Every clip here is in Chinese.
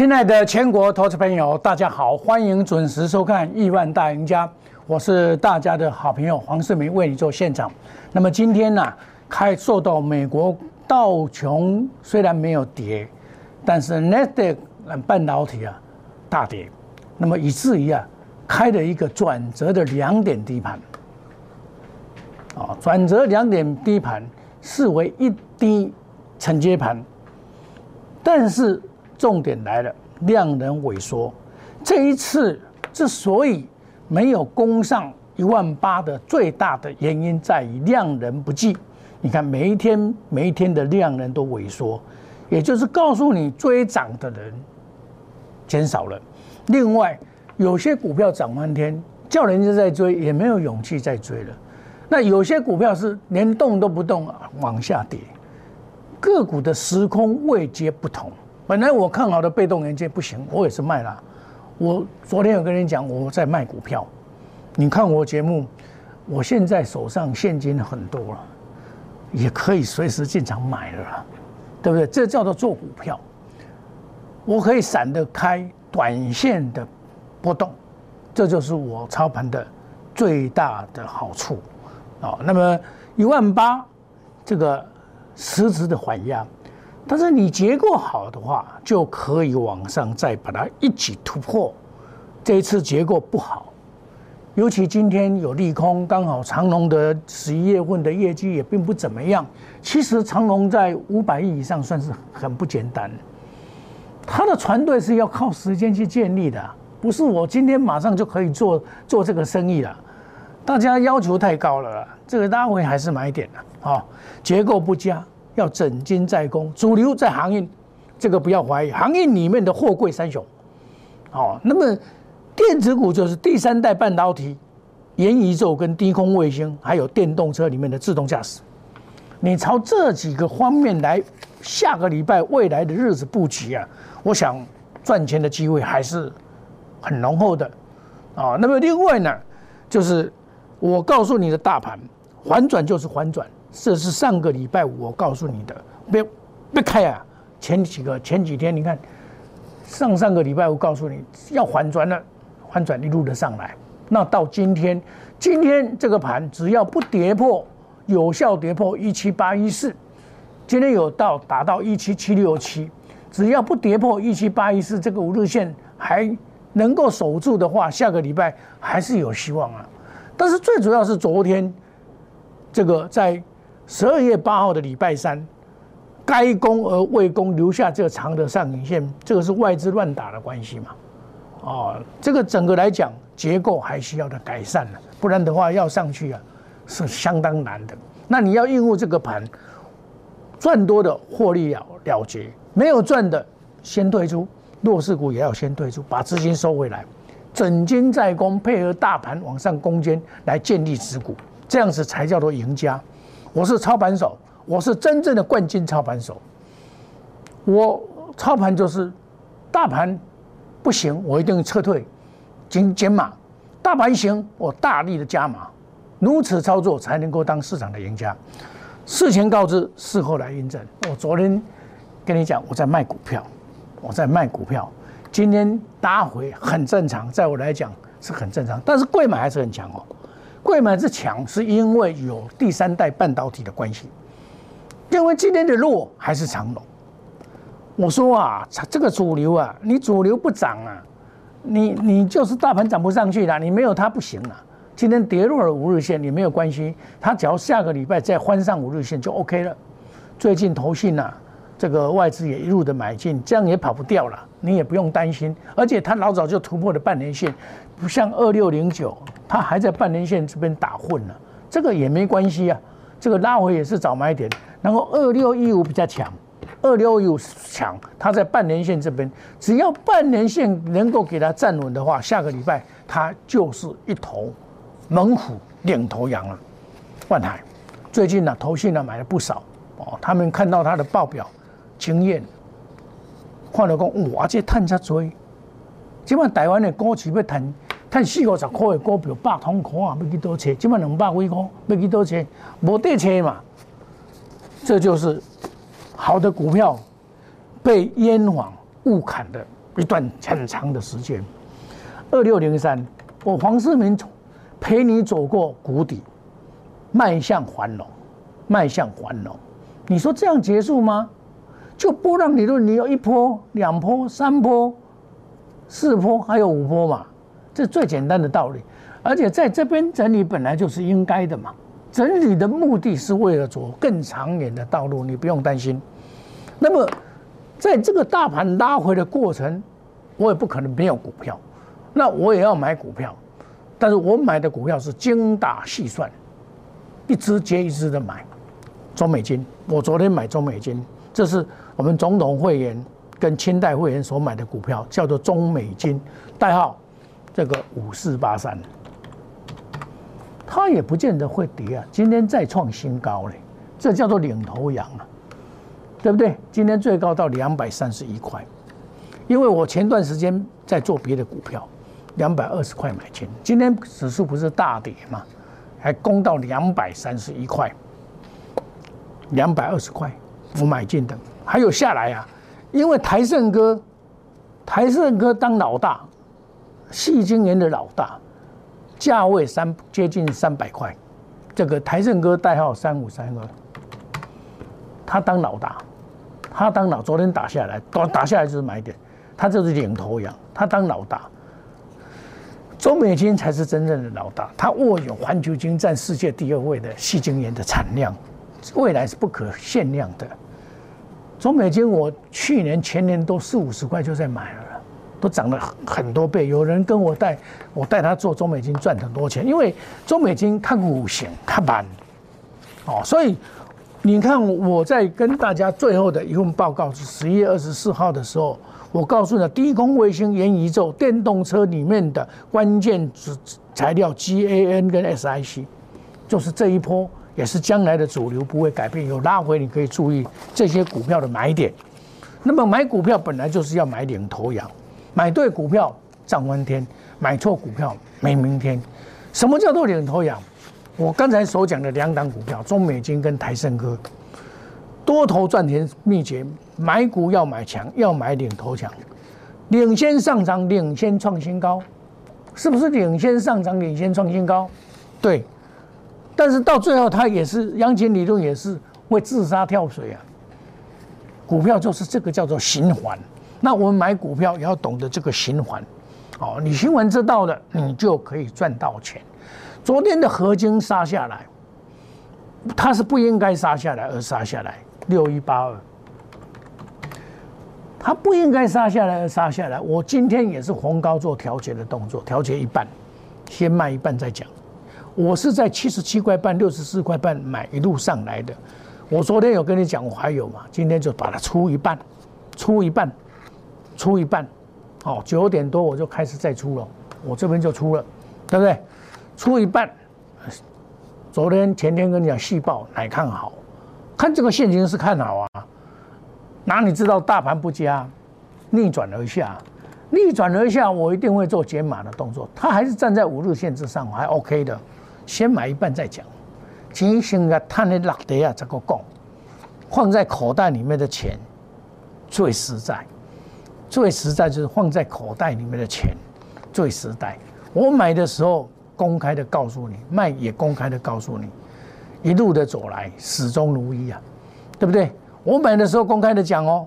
亲爱的全国投资朋友，大家好，欢迎准时收看《亿万大赢家》，我是大家的好朋友黄世明，为你做现场。那么今天呢，开受到美国道琼虽然没有跌，但是 n e s t 半导体啊大跌，那么以至于啊开了一个转折的两点低盘，啊，转折两点低盘视为一低承接盘，但是。重点来了，量能萎缩。这一次之所以没有攻上一万八的最大的原因在于量能不济。你看每一天每一天的量能都萎缩，也就是告诉你追涨的人减少了。另外，有些股票涨翻天，叫人家在追也没有勇气再追了。那有些股票是连动都不动啊，往下跌。个股的时空位阶不同。本来我看好的被动元件不行，我也是卖了。我昨天有跟你讲，我在卖股票。你看我节目，我现在手上现金很多了，也可以随时进场买了，对不对？这叫做做股票。我可以闪得开短线的波动，这就是我操盘的最大的好处啊。那么一万八，这个实质的缓压。但是你结构好的话，就可以往上再把它一起突破。这一次结构不好，尤其今天有利空，刚好长隆的十一月份的业绩也并不怎么样。其实长隆在五百亿以上算是很不简单。他的船队是要靠时间去建立的，不是我今天马上就可以做做这个生意了。大家要求太高了，这个大会还是买点的啊，结构不佳。要整金再攻，主流在航运，这个不要怀疑，航运里面的货柜三雄，哦，那么电子股就是第三代半导体、元宇宙跟低空卫星，还有电动车里面的自动驾驶，你朝这几个方面来，下个礼拜未来的日子布局啊，我想赚钱的机会还是很浓厚的，啊，那么另外呢，就是我告诉你的大盘反转就是反转。这是上个礼拜五我告诉你的，别别开啊！前几个前几天你看，上上个礼拜五告诉你要反转了，反转一路的上来。那到今天，今天这个盘只要不跌破有效跌破一七八一四，今天有到达到一七七六七，只要不跌破一七八一四这个五日线还能够守住的话，下个礼拜还是有希望啊。但是最主要是昨天这个在。十二月八号的礼拜三，该攻而未攻，留下这个长的上影线，这个是外资乱打的关系嘛？哦，这个整个来讲结构还需要的改善了，不然的话要上去啊是相当难的。那你要应付这个盘，赚多的获利了了结，没有赚的先退出，弱势股也要先退出，把资金收回来，整金再攻，配合大盘往上攻坚来建立持股，这样子才叫做赢家。我是操盘手，我是真正的冠军操盘手。我操盘就是大盘不行，我一定撤退，减减码；大盘行，我大力的加码。如此操作才能够当市场的赢家。事前告知，事后来印证。我昨天跟你讲，我在卖股票，我在卖股票。今天拉回很正常，在我来讲是很正常，但是贵买还是很强哦。贵买是强，是因为有第三代半导体的关系。因为今天的弱还是长龙。我说啊，这个主流啊，你主流不涨啊，你你就是大盘涨不上去了，你没有它不行了。今天跌落了五日线，你没有关系，它只要下个礼拜再翻上五日线就 OK 了。最近投信呐，这个外资也一路的买进，这样也跑不掉了，你也不用担心。而且它老早就突破了半年线，不像二六零九。它还在半年线这边打混了，这个也没关系啊，这个拉回也是早买点。然后二六一五比较强，二六一五强，它在半年线这边，只要半年线能够给它站稳的话，下个礼拜它就是一头猛虎领头羊了。万海最近呢，投信呢买了不少哦，他们看到它的报表经验，换了工哇，这探下追，基本上台湾的股市要谈。看四五十块的股票，百通块啊，要去多钱？即摆两百几块，要去多钱？无得钱嘛。这就是好的股票被冤枉误砍的一段很长的时间。二六零三，我黄世明陪你走过谷底，迈向繁荣，迈向繁荣。你说这样结束吗？就波浪理论，你有一波、两波、三波、四波，还有五波嘛？这最简单的道理。而且在这边整理本来就是应该的嘛。整理的目的是为了走更长远的道路，你不用担心。那么，在这个大盘拉回的过程，我也不可能没有股票，那我也要买股票。但是我买的股票是精打细算，一只接一只的买。中美金，我昨天买中美金，这是我们总统会员跟清代会员所买的股票，叫做中美金，代号这个五四八三。它也不见得会跌啊，今天再创新高嘞，这叫做领头羊啊，对不对？今天最高到两百三十一块，因为我前段时间在做别的股票，两百二十块买进，今天指数不是大跌嘛，还攻到两百三十一块，两百二十块我买进的，还有下来啊，因为台盛哥，台盛哥当老大，细晶圆的老大。价位三接近三百块，这个台盛哥代号三五三二，他当老大，他当老，昨天打下来，打打下来就是买点，他就是领头羊，他当老大，中美金才是真正的老大，他握有环球金占世界第二位的细晶圆的产量，未来是不可限量的。中美金我去年前年都四五十块就在买了。都涨了很多倍，有人跟我带我带他做中美金赚很多钱，因为中美金看股行看板，哦，所以你看我在跟大家最后的一份报告是十一月二十四号的时候，我告诉你低空卫星、元宇宙、电动车里面的关键材材料 GAN 跟 SIC，就是这一波也是将来的主流，不会改变，有拉回你可以注意这些股票的买点。那么买股票本来就是要买领头羊。买对股票涨翻天，买错股票没明天。什么叫做领头羊？我刚才所讲的两档股票，中美金跟台盛科，多头赚钱秘诀：买股要买强，要买领头强，领先上涨，领先创新高，是不是领先上涨，领先创新高？对。但是到最后，它也是央行理论，也是会自杀跳水啊。股票就是这个叫做循环。那我们买股票也要懂得这个循环，哦，你循环知道了，你就可以赚到钱。昨天的合金杀下来，它是不应该杀下来而杀下来，六一八二，它不应该杀下来而杀下来。我今天也是红高做调节的动作，调节一半，先卖一半再讲。我是在七十七块半、六十四块半买一路上来的。我昨天有跟你讲，我还有嘛，今天就把它出一半，出一半。出一半，好，九点多我就开始再出了，我这边就出了，对不对？出一半，昨天前天跟你讲细报来看好，看这个现金是看好啊，哪里知道大盘不佳，逆转而下，逆转而下，我一定会做减码的动作，它还是站在五日线之上，还 OK 的，先买一半再讲，钱先啊，探的落地啊，这个讲，放在口袋里面的钱最实在。最实在就是放在口袋里面的钱，最实在。我买的时候公开的告诉你，卖也公开的告诉你，一路的走来始终如一啊，对不对？我买的时候公开的讲哦，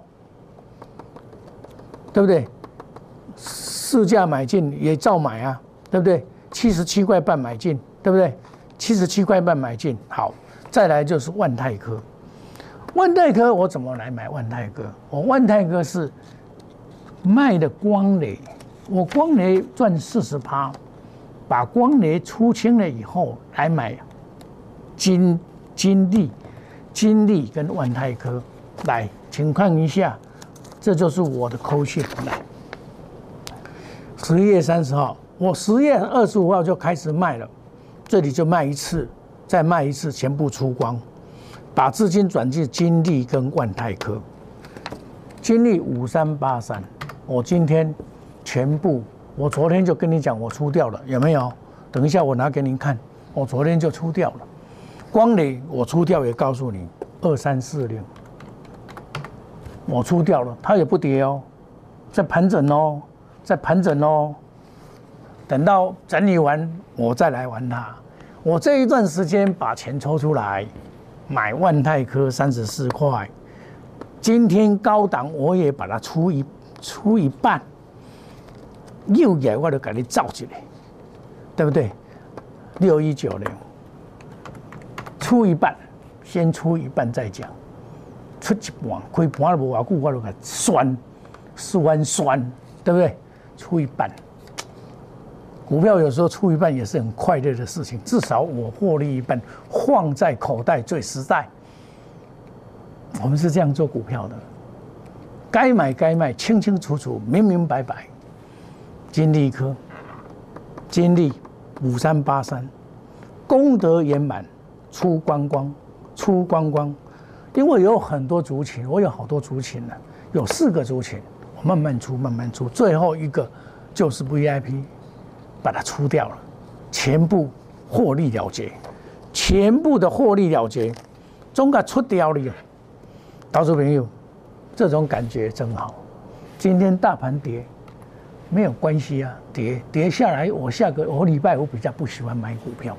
对不对？市价买进也照买啊，对不对？七十七块半买进，对不对？七十七块半买进，好，再来就是万泰科。万泰科我怎么来买万泰科？我万泰科是。卖的光雷，我光雷赚四十趴，把光雷出清了以后来买金金利、金利跟万泰科，来，请看一下，这就是我的扣线来。十月三十号，我十月二十五号就开始卖了，这里就卖一次，再卖一次，全部出光，把资金转进金利跟万泰科，金利五三八三。我今天全部，我昨天就跟你讲，我出掉了，有没有？等一下我拿给您看，我昨天就出掉了。光磊我出掉也告诉你，二三四六，我出掉了，它也不跌哦，在盘整哦，在盘整哦。等到整理完，我再来玩它。我这一段时间把钱抽出来买万泰科三十四块，今天高档我也把它出一出一半，又也我就给你造起来，对不对？六一九零出一半，先出一半再讲，出一半开盘都无偌久，我就给酸酸酸，对不对？出一半。股票有时候出一半也是很快乐的事情，至少我获利一半，放在口袋最实在。我们是这样做股票的，该买该卖，清清楚楚，明明白白。金利科，金利五三八三，功德圆满，出光光，出光光。因为有很多族群，我有好多族群呢，有四个族群，我慢慢出，慢慢出，最后一个就是 VIP。把它出掉了，全部获利了结，全部的获利了结，总该出掉了。投资朋友，这种感觉真好。今天大盘跌，没有关系啊，跌跌下来，我下个我礼拜我比较不喜欢买股票，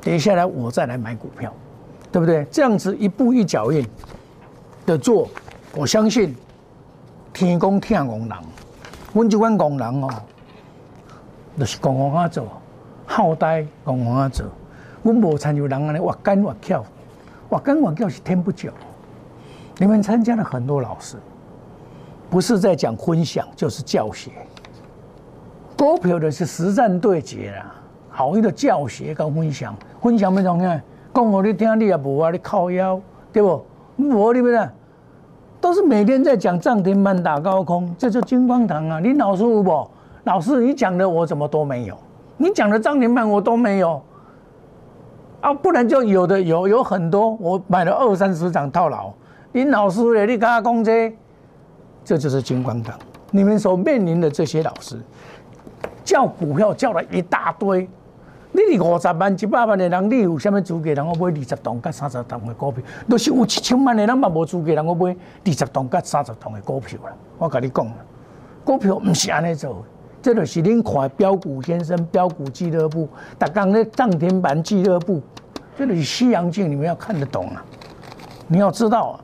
跌下来我再来买股票，对不对？这样子一步一脚印的做，我相信天公听公人，温就温公人哦。就是公公啊做，好呆公公啊做。我无参与人安尼活干活跳，活干活跳是天不久。你们参加了很多老师，不是在讲分享，就是教学。股票的是实战对决啦，好一个教学跟分享。分享咩重要？讲我你听，你也无啊，你靠腰，对不？无你们都是每天在讲涨停板打高空，这就金光堂啊！你老师有无？老师，你讲的我怎么都没有？你讲的涨停板我都没有啊！不然就有的有有很多，我买了二三十张套牢。林老师咧，你跟他讲这，这就是金光党。你们所面临的这些老师，叫股票叫了一大堆。你是五十万、一百万的人，你有什么资格让我买二十栋跟三十栋的股票？都是有七千万的人嘛，无资格让我买二十栋跟三十栋的股票了。我跟你讲，股票不是安尼做。这就是您看标股先生、标股俱乐部，打刚那涨停板俱乐部，这里是西洋镜，你们要看得懂啊！你要知道啊，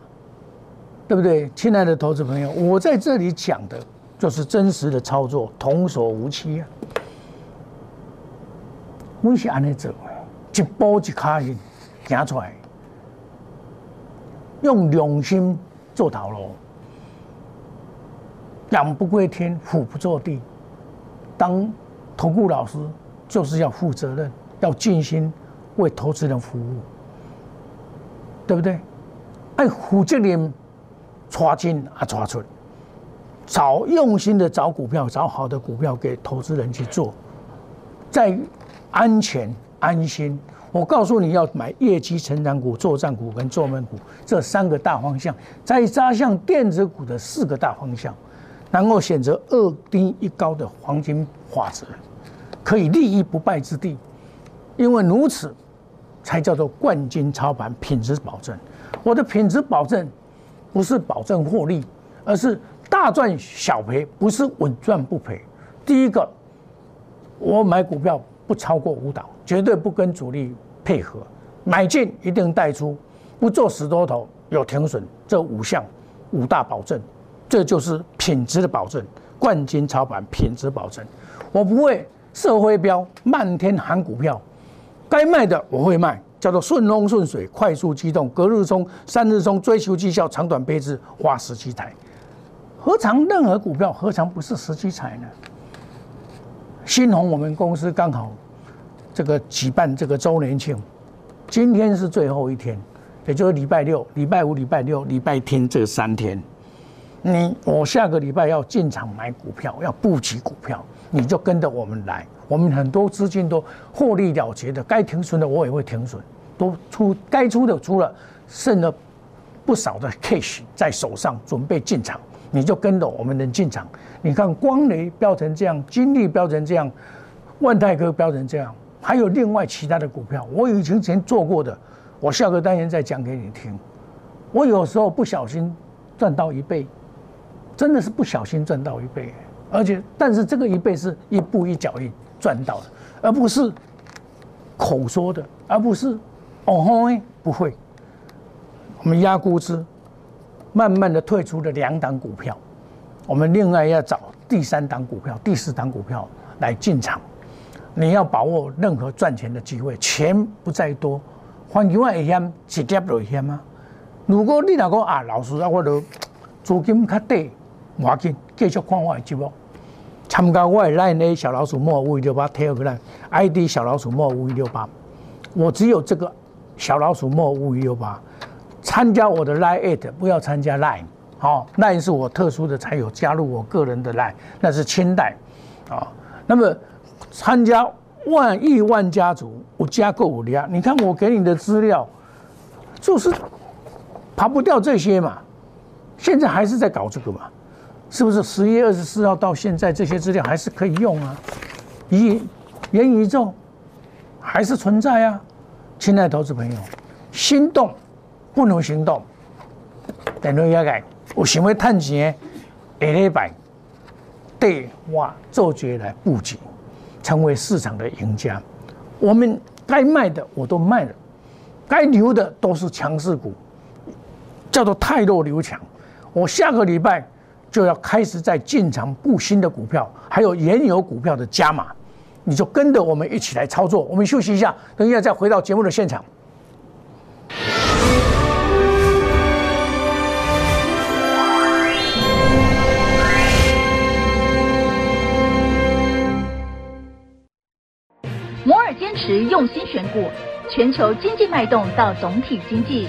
对不对，亲爱的投资朋友？我在这里讲的就是真实的操作，童叟无欺啊！我是安尼做，一步一卡印行出来，用良心做头路，养不归天，虎不坐地。当投顾老师就是要负责任，要尽心为投资人服务，对不对？爱负责任，抓进啊抓出，找用心的找股票，找好的股票给投资人去做，在安全安心。我告诉你要买业绩成长股、作战股跟做梦股这三个大方向，再加上电子股的四个大方向。然后选择二低一高的黄金法则，可以立于不败之地，因为如此，才叫做冠军操盘品质保证。我的品质保证不是保证获利，而是大赚小赔，不是稳赚不赔。第一个，我买股票不超过五档，绝对不跟主力配合，买进一定带出，不做死多头，有停损，这五项五大保证。这就是品质的保证，冠军操盘品质保证。我不会社会标漫天喊股票，该卖的我会卖，叫做顺风顺水、快速机动、隔日冲、三日冲，追求绩效、长短配置、花时机财。何尝任何股票何尝不是时机财呢？新鸿我们公司刚好这个举办这个周年庆，今天是最后一天，也就是礼拜六、礼拜五、礼拜六、礼拜天这三天。你我下个礼拜要进场买股票，要布局股票，你就跟着我们来。我们很多资金都获利了结的，该停损的我也会停损，都出该出的出了，剩了不少的 cash 在手上，准备进场。你就跟着我们能进场。你看光雷标成这样，金利标成这样，万泰哥标成这样，还有另外其他的股票，我以前前做过的，我下个单元再讲给你听。我有时候不小心赚到一倍。真的是不小心赚到一倍，而且但是这个一倍是一步一脚印赚到的，而不是口说的，而不是哦吼不会。我们压估值，慢慢的退出了两档股票，我们另外要找第三档股票、第四档股票来进场。你要把握任何赚钱的机会，钱不在多，反正会险，直接就险啊。如果你若讲啊，老师啊，我都资金较低，唔要紧，继续看我的节目，参加我的 Line A 小老鼠莫五一六八 Telegram ID 小老鼠莫五一六八，我只有这个小老鼠莫五一六八。参加我的 Line It，不要参加 Line，好，Line 是我特殊的才有加入我个人的 Line，那是清代，啊，那么参加万亿万家族，我加购五家，你看我给你的资料，就是爬不掉这些嘛，现在还是在搞这个嘛，是不是？十月二十四号到现在，这些资料还是可以用啊，一元宇宙还是存在啊，亲爱的投资朋友，心动。不能行动，等于要改。我想要赚钱，下礼拜对我做决来布局，成为市场的赢家。我们该卖的我都卖了，该留的都是强势股，叫做太弱留强。我下个礼拜就要开始在进场布新的股票，还有原有股票的加码，你就跟着我们一起来操作。我们休息一下，等一下再回到节目的现场。摩尔坚持用心选股，全球经济脉动到总体经济，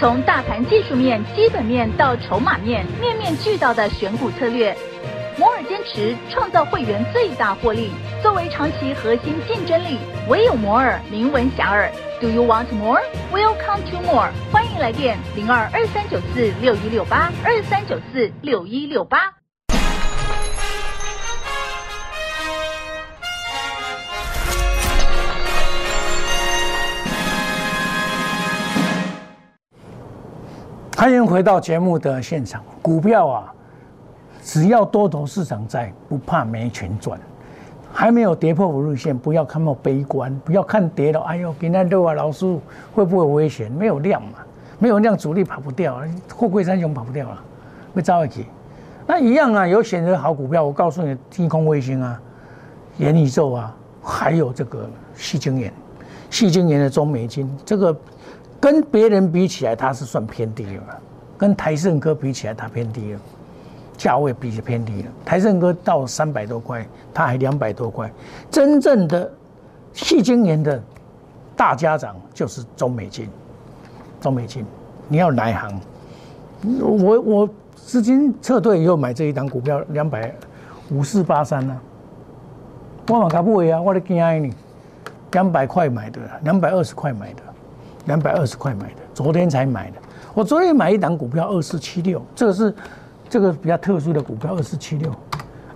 从大盘技术面、基本面到筹码面，面面俱到的选股策略，摩尔坚持创造会员最大获利，作为长期核心竞争力，唯有摩尔名闻遐迩。Do you want more? Welcome to more。欢迎来电零二二三九四六一六八二三九四六一六八。欢迎回到节目的现场。股票啊，只要多头市场在，不怕没钱赚。还没有跌破五日线，不要看那么悲观，不要看跌了。哎呦，今天六啊，老师会不会危险？没有量嘛，没有量，主力跑不掉，货柜三雄跑不掉了，被招一起。那一样啊，有选择好股票。我告诉你，天空卫星啊，元宇宙啊，还有这个细晶元，细晶元的中美金这个。跟别人比起来，它是算偏低了；跟台盛科比起来，它偏低了，价位比偏低了。台盛科到三百多块，它还两百多块。真正的细晶年的大家长就是中美金，中美金，你要哪一行？我我资金撤退以后买这一档股票，两百五四八三呢，我马卡不为啊，我的惊你，两百块买的，两百二十块买的。两百二十块买的，昨天才买的。我昨天买一档股票二四七六，这个是这个比较特殊的股票二四七六。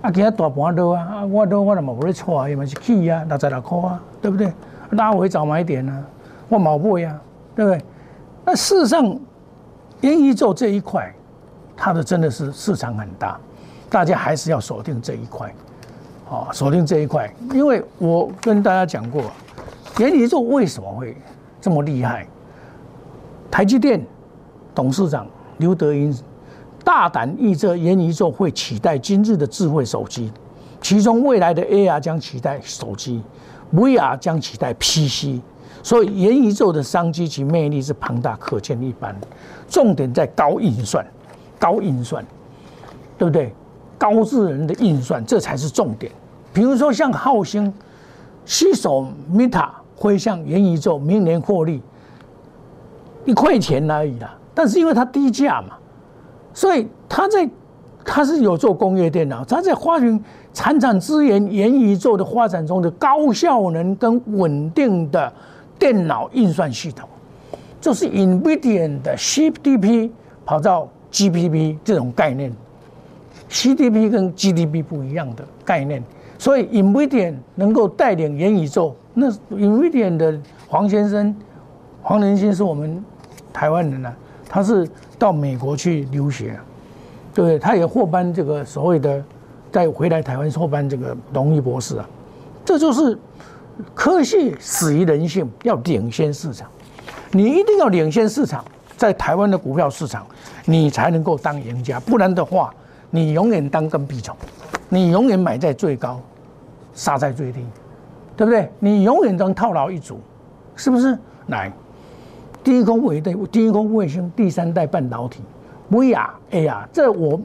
啊，今日大盘多啊啊，我都我都冇在错啊，也嘛是起啊，六十六块啊，对不对？拉回早买点呢，我冇买啊，对不对？那事实上，元宇宙这一块，它的真的是市场很大，大家还是要锁定这一块，好，锁定这一块，因为我跟大家讲过，元宇宙为什么会？这么厉害，台积电董事长刘德英大胆预测元宇宙会取代今日的智慧手机，其中未来的 AR 将取代手机，VR 将取代 PC，所以元宇宙的商机及魅力是庞大可见一斑。重点在高运算，高运算，对不对？高智能的运算，这才是重点。比如说像浩星携手 Meta。会向元宇宙明年获利。一块钱而已啦，但是因为它低价嘛，所以它在它是有做工业电脑，它在发明产产资源元宇宙的发展中的高效能跟稳定的电脑运算系统，就是 NVIDIA 的 CDP 跑到 GPP 这种概念，CDP 跟 GDP 不一样的概念，所以 i n v i d i a 能够带领元宇宙。那 i n v i d i a 的黄先生黄仁勋是我们台湾人啊，他是到美国去留学。对，他也获颁这个所谓的，再回来台湾获颁这个荣誉博士啊，这就是科技始于人性，要领先市场，你一定要领先市场，在台湾的股票市场，你才能够当赢家，不然的话，你永远当跟屁虫，你永远买在最高，杀在最低，对不对？你永远当套牢一族，是不是？来，低空卫的低空卫星第三代半导体。不呀，哎呀，这我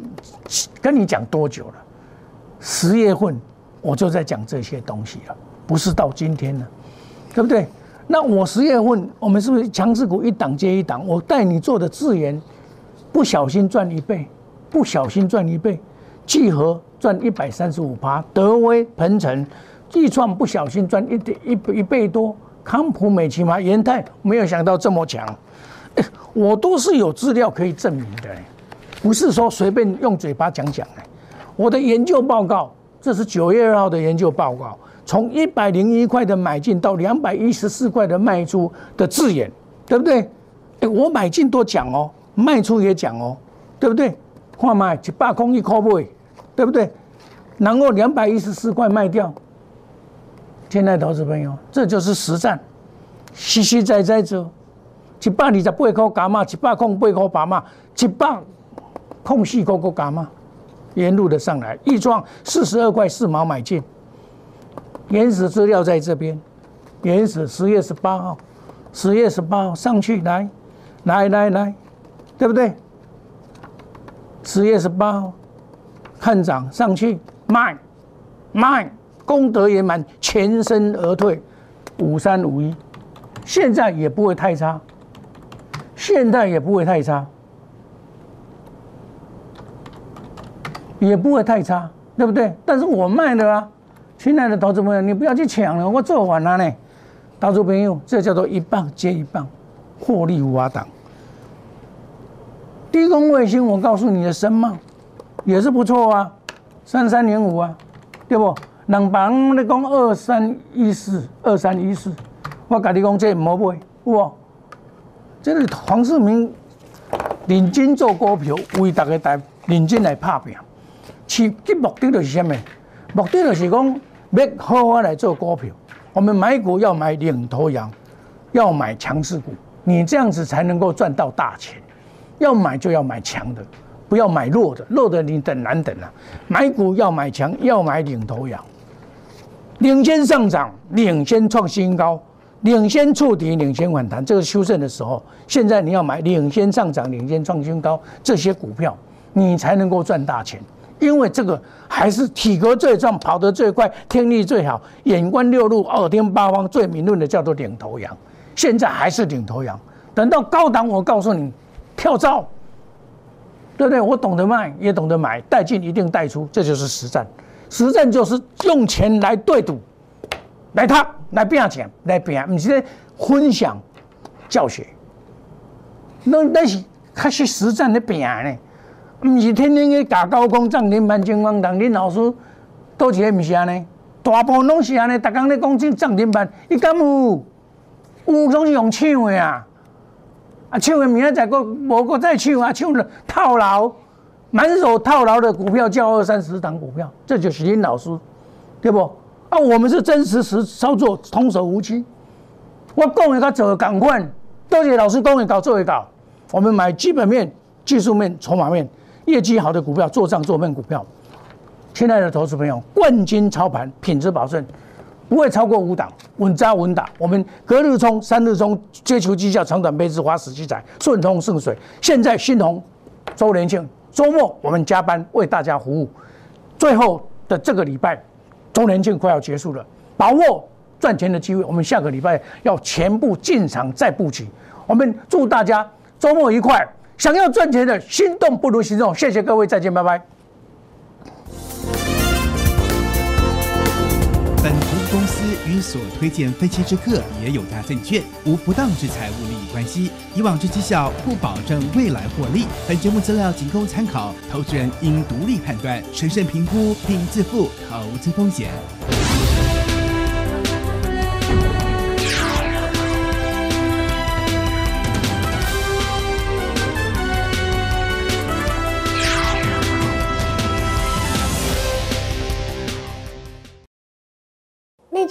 跟你讲多久了？十月份我就在讲这些东西了，不是到今天了，对不对？那我十月份我们是不是强势股一档接一档？我带你做的资源，不小心赚一倍，不小心赚一倍，聚合赚一百三十五趴，德威、鹏程、计创不小心赚一点一一倍多，康普、美奇玛、元泰没有想到这么强。我都是有资料可以证明的，不是说随便用嘴巴讲讲的。我的研究报告，这是九月二号的研究报告，从一百零一块的买进到两百一十四块的卖出的字眼，对不对？我买进多讲哦，卖出也讲哦，对不对？换卖一百空一块卖，对不对？然后两百一十四块卖掉。亲爱的投资朋友，这就是实战，实实在在做。一百二十八块加码，一百空八块八码，一百空四块个加码，沿路的上来，易创四十二块四毛买进，原始资料在这边，原始十月十八号，十月十八号上去来，来来来，对不对？十月十八号看涨上去卖卖，功德圆满，全身而退，五三五一，现在也不会太差。现在也不会太差，也不会太差，对不对？但是我卖了啊，亲爱的投资朋友，你不要去抢了，我做完了呢。投资朋友，这叫做一棒接一棒，获利无法挡。低空卫星，我告诉你的声貌也是不错啊，三三零五啊，对不？人帮你讲二三一四，二三一四，我跟你讲这唔好买，有这个黄世明认真做股票，为大家带认真来拍拼，其其目的就是什么？目的就是讲要好好来做股票。我们买股要买领头羊，要买强势股，你这样子才能够赚到大钱。要买就要买强的，不要买弱的，弱的你等难等啊。买股要买强，要买领头羊，领先上涨，领先创新高。领先触底，领先反弹，这个修正的时候，现在你要买领先上涨、领先创新高这些股票，你才能够赚大钱。因为这个还是体格最壮、跑得最快、听力最好、眼观六路、耳听八方最敏锐的，叫做领头羊。现在还是领头羊，等到高档，我告诉你，跳蚤，对不对？我懂得卖，也懂得买，带进一定带出，这就是实战。实战就是用钱来对赌。来他来拼钱，来拼，不是咧分享教学。那那是开始实战咧拼呢，不是天天去搞高工涨停板、金光党。恁老师都一个，不是安尼，大部分拢是安尼，逐工咧讲进涨停板，伊敢有？有拢是用抢的啊！啊，抢的明仔载个无个再抢啊，抢了套牢，满手套牢的股票叫二三十档股票，这就是恁老师，对不？啊，我们是真实实操作，通手无欺。我讲的他走赶快，多谢老师讲的搞做一搞。我们买基本面、技术面、筹码面，业绩好的股票做账做面股票。亲爱的投资朋友，冠军操盘，品质保证，不会超过五档，稳扎稳打。我们隔日冲、三日冲，追求绩效，长短配置，花时积财，顺通顺水。现在新红周年庆，周末我们加班为大家服务。最后的这个礼拜。周年庆快要结束了，把握赚钱的机会。我们下个礼拜要全部进场再布局。我们祝大家周末愉快！想要赚钱的心动不如行动。谢谢各位，再见，拜拜。公司与所推荐分期之客也有大证券无不当之财务利益关系，以往之绩效不保证未来获利。本节目资料仅供参考，投资人应独立判断、审慎评估并自负投资风险。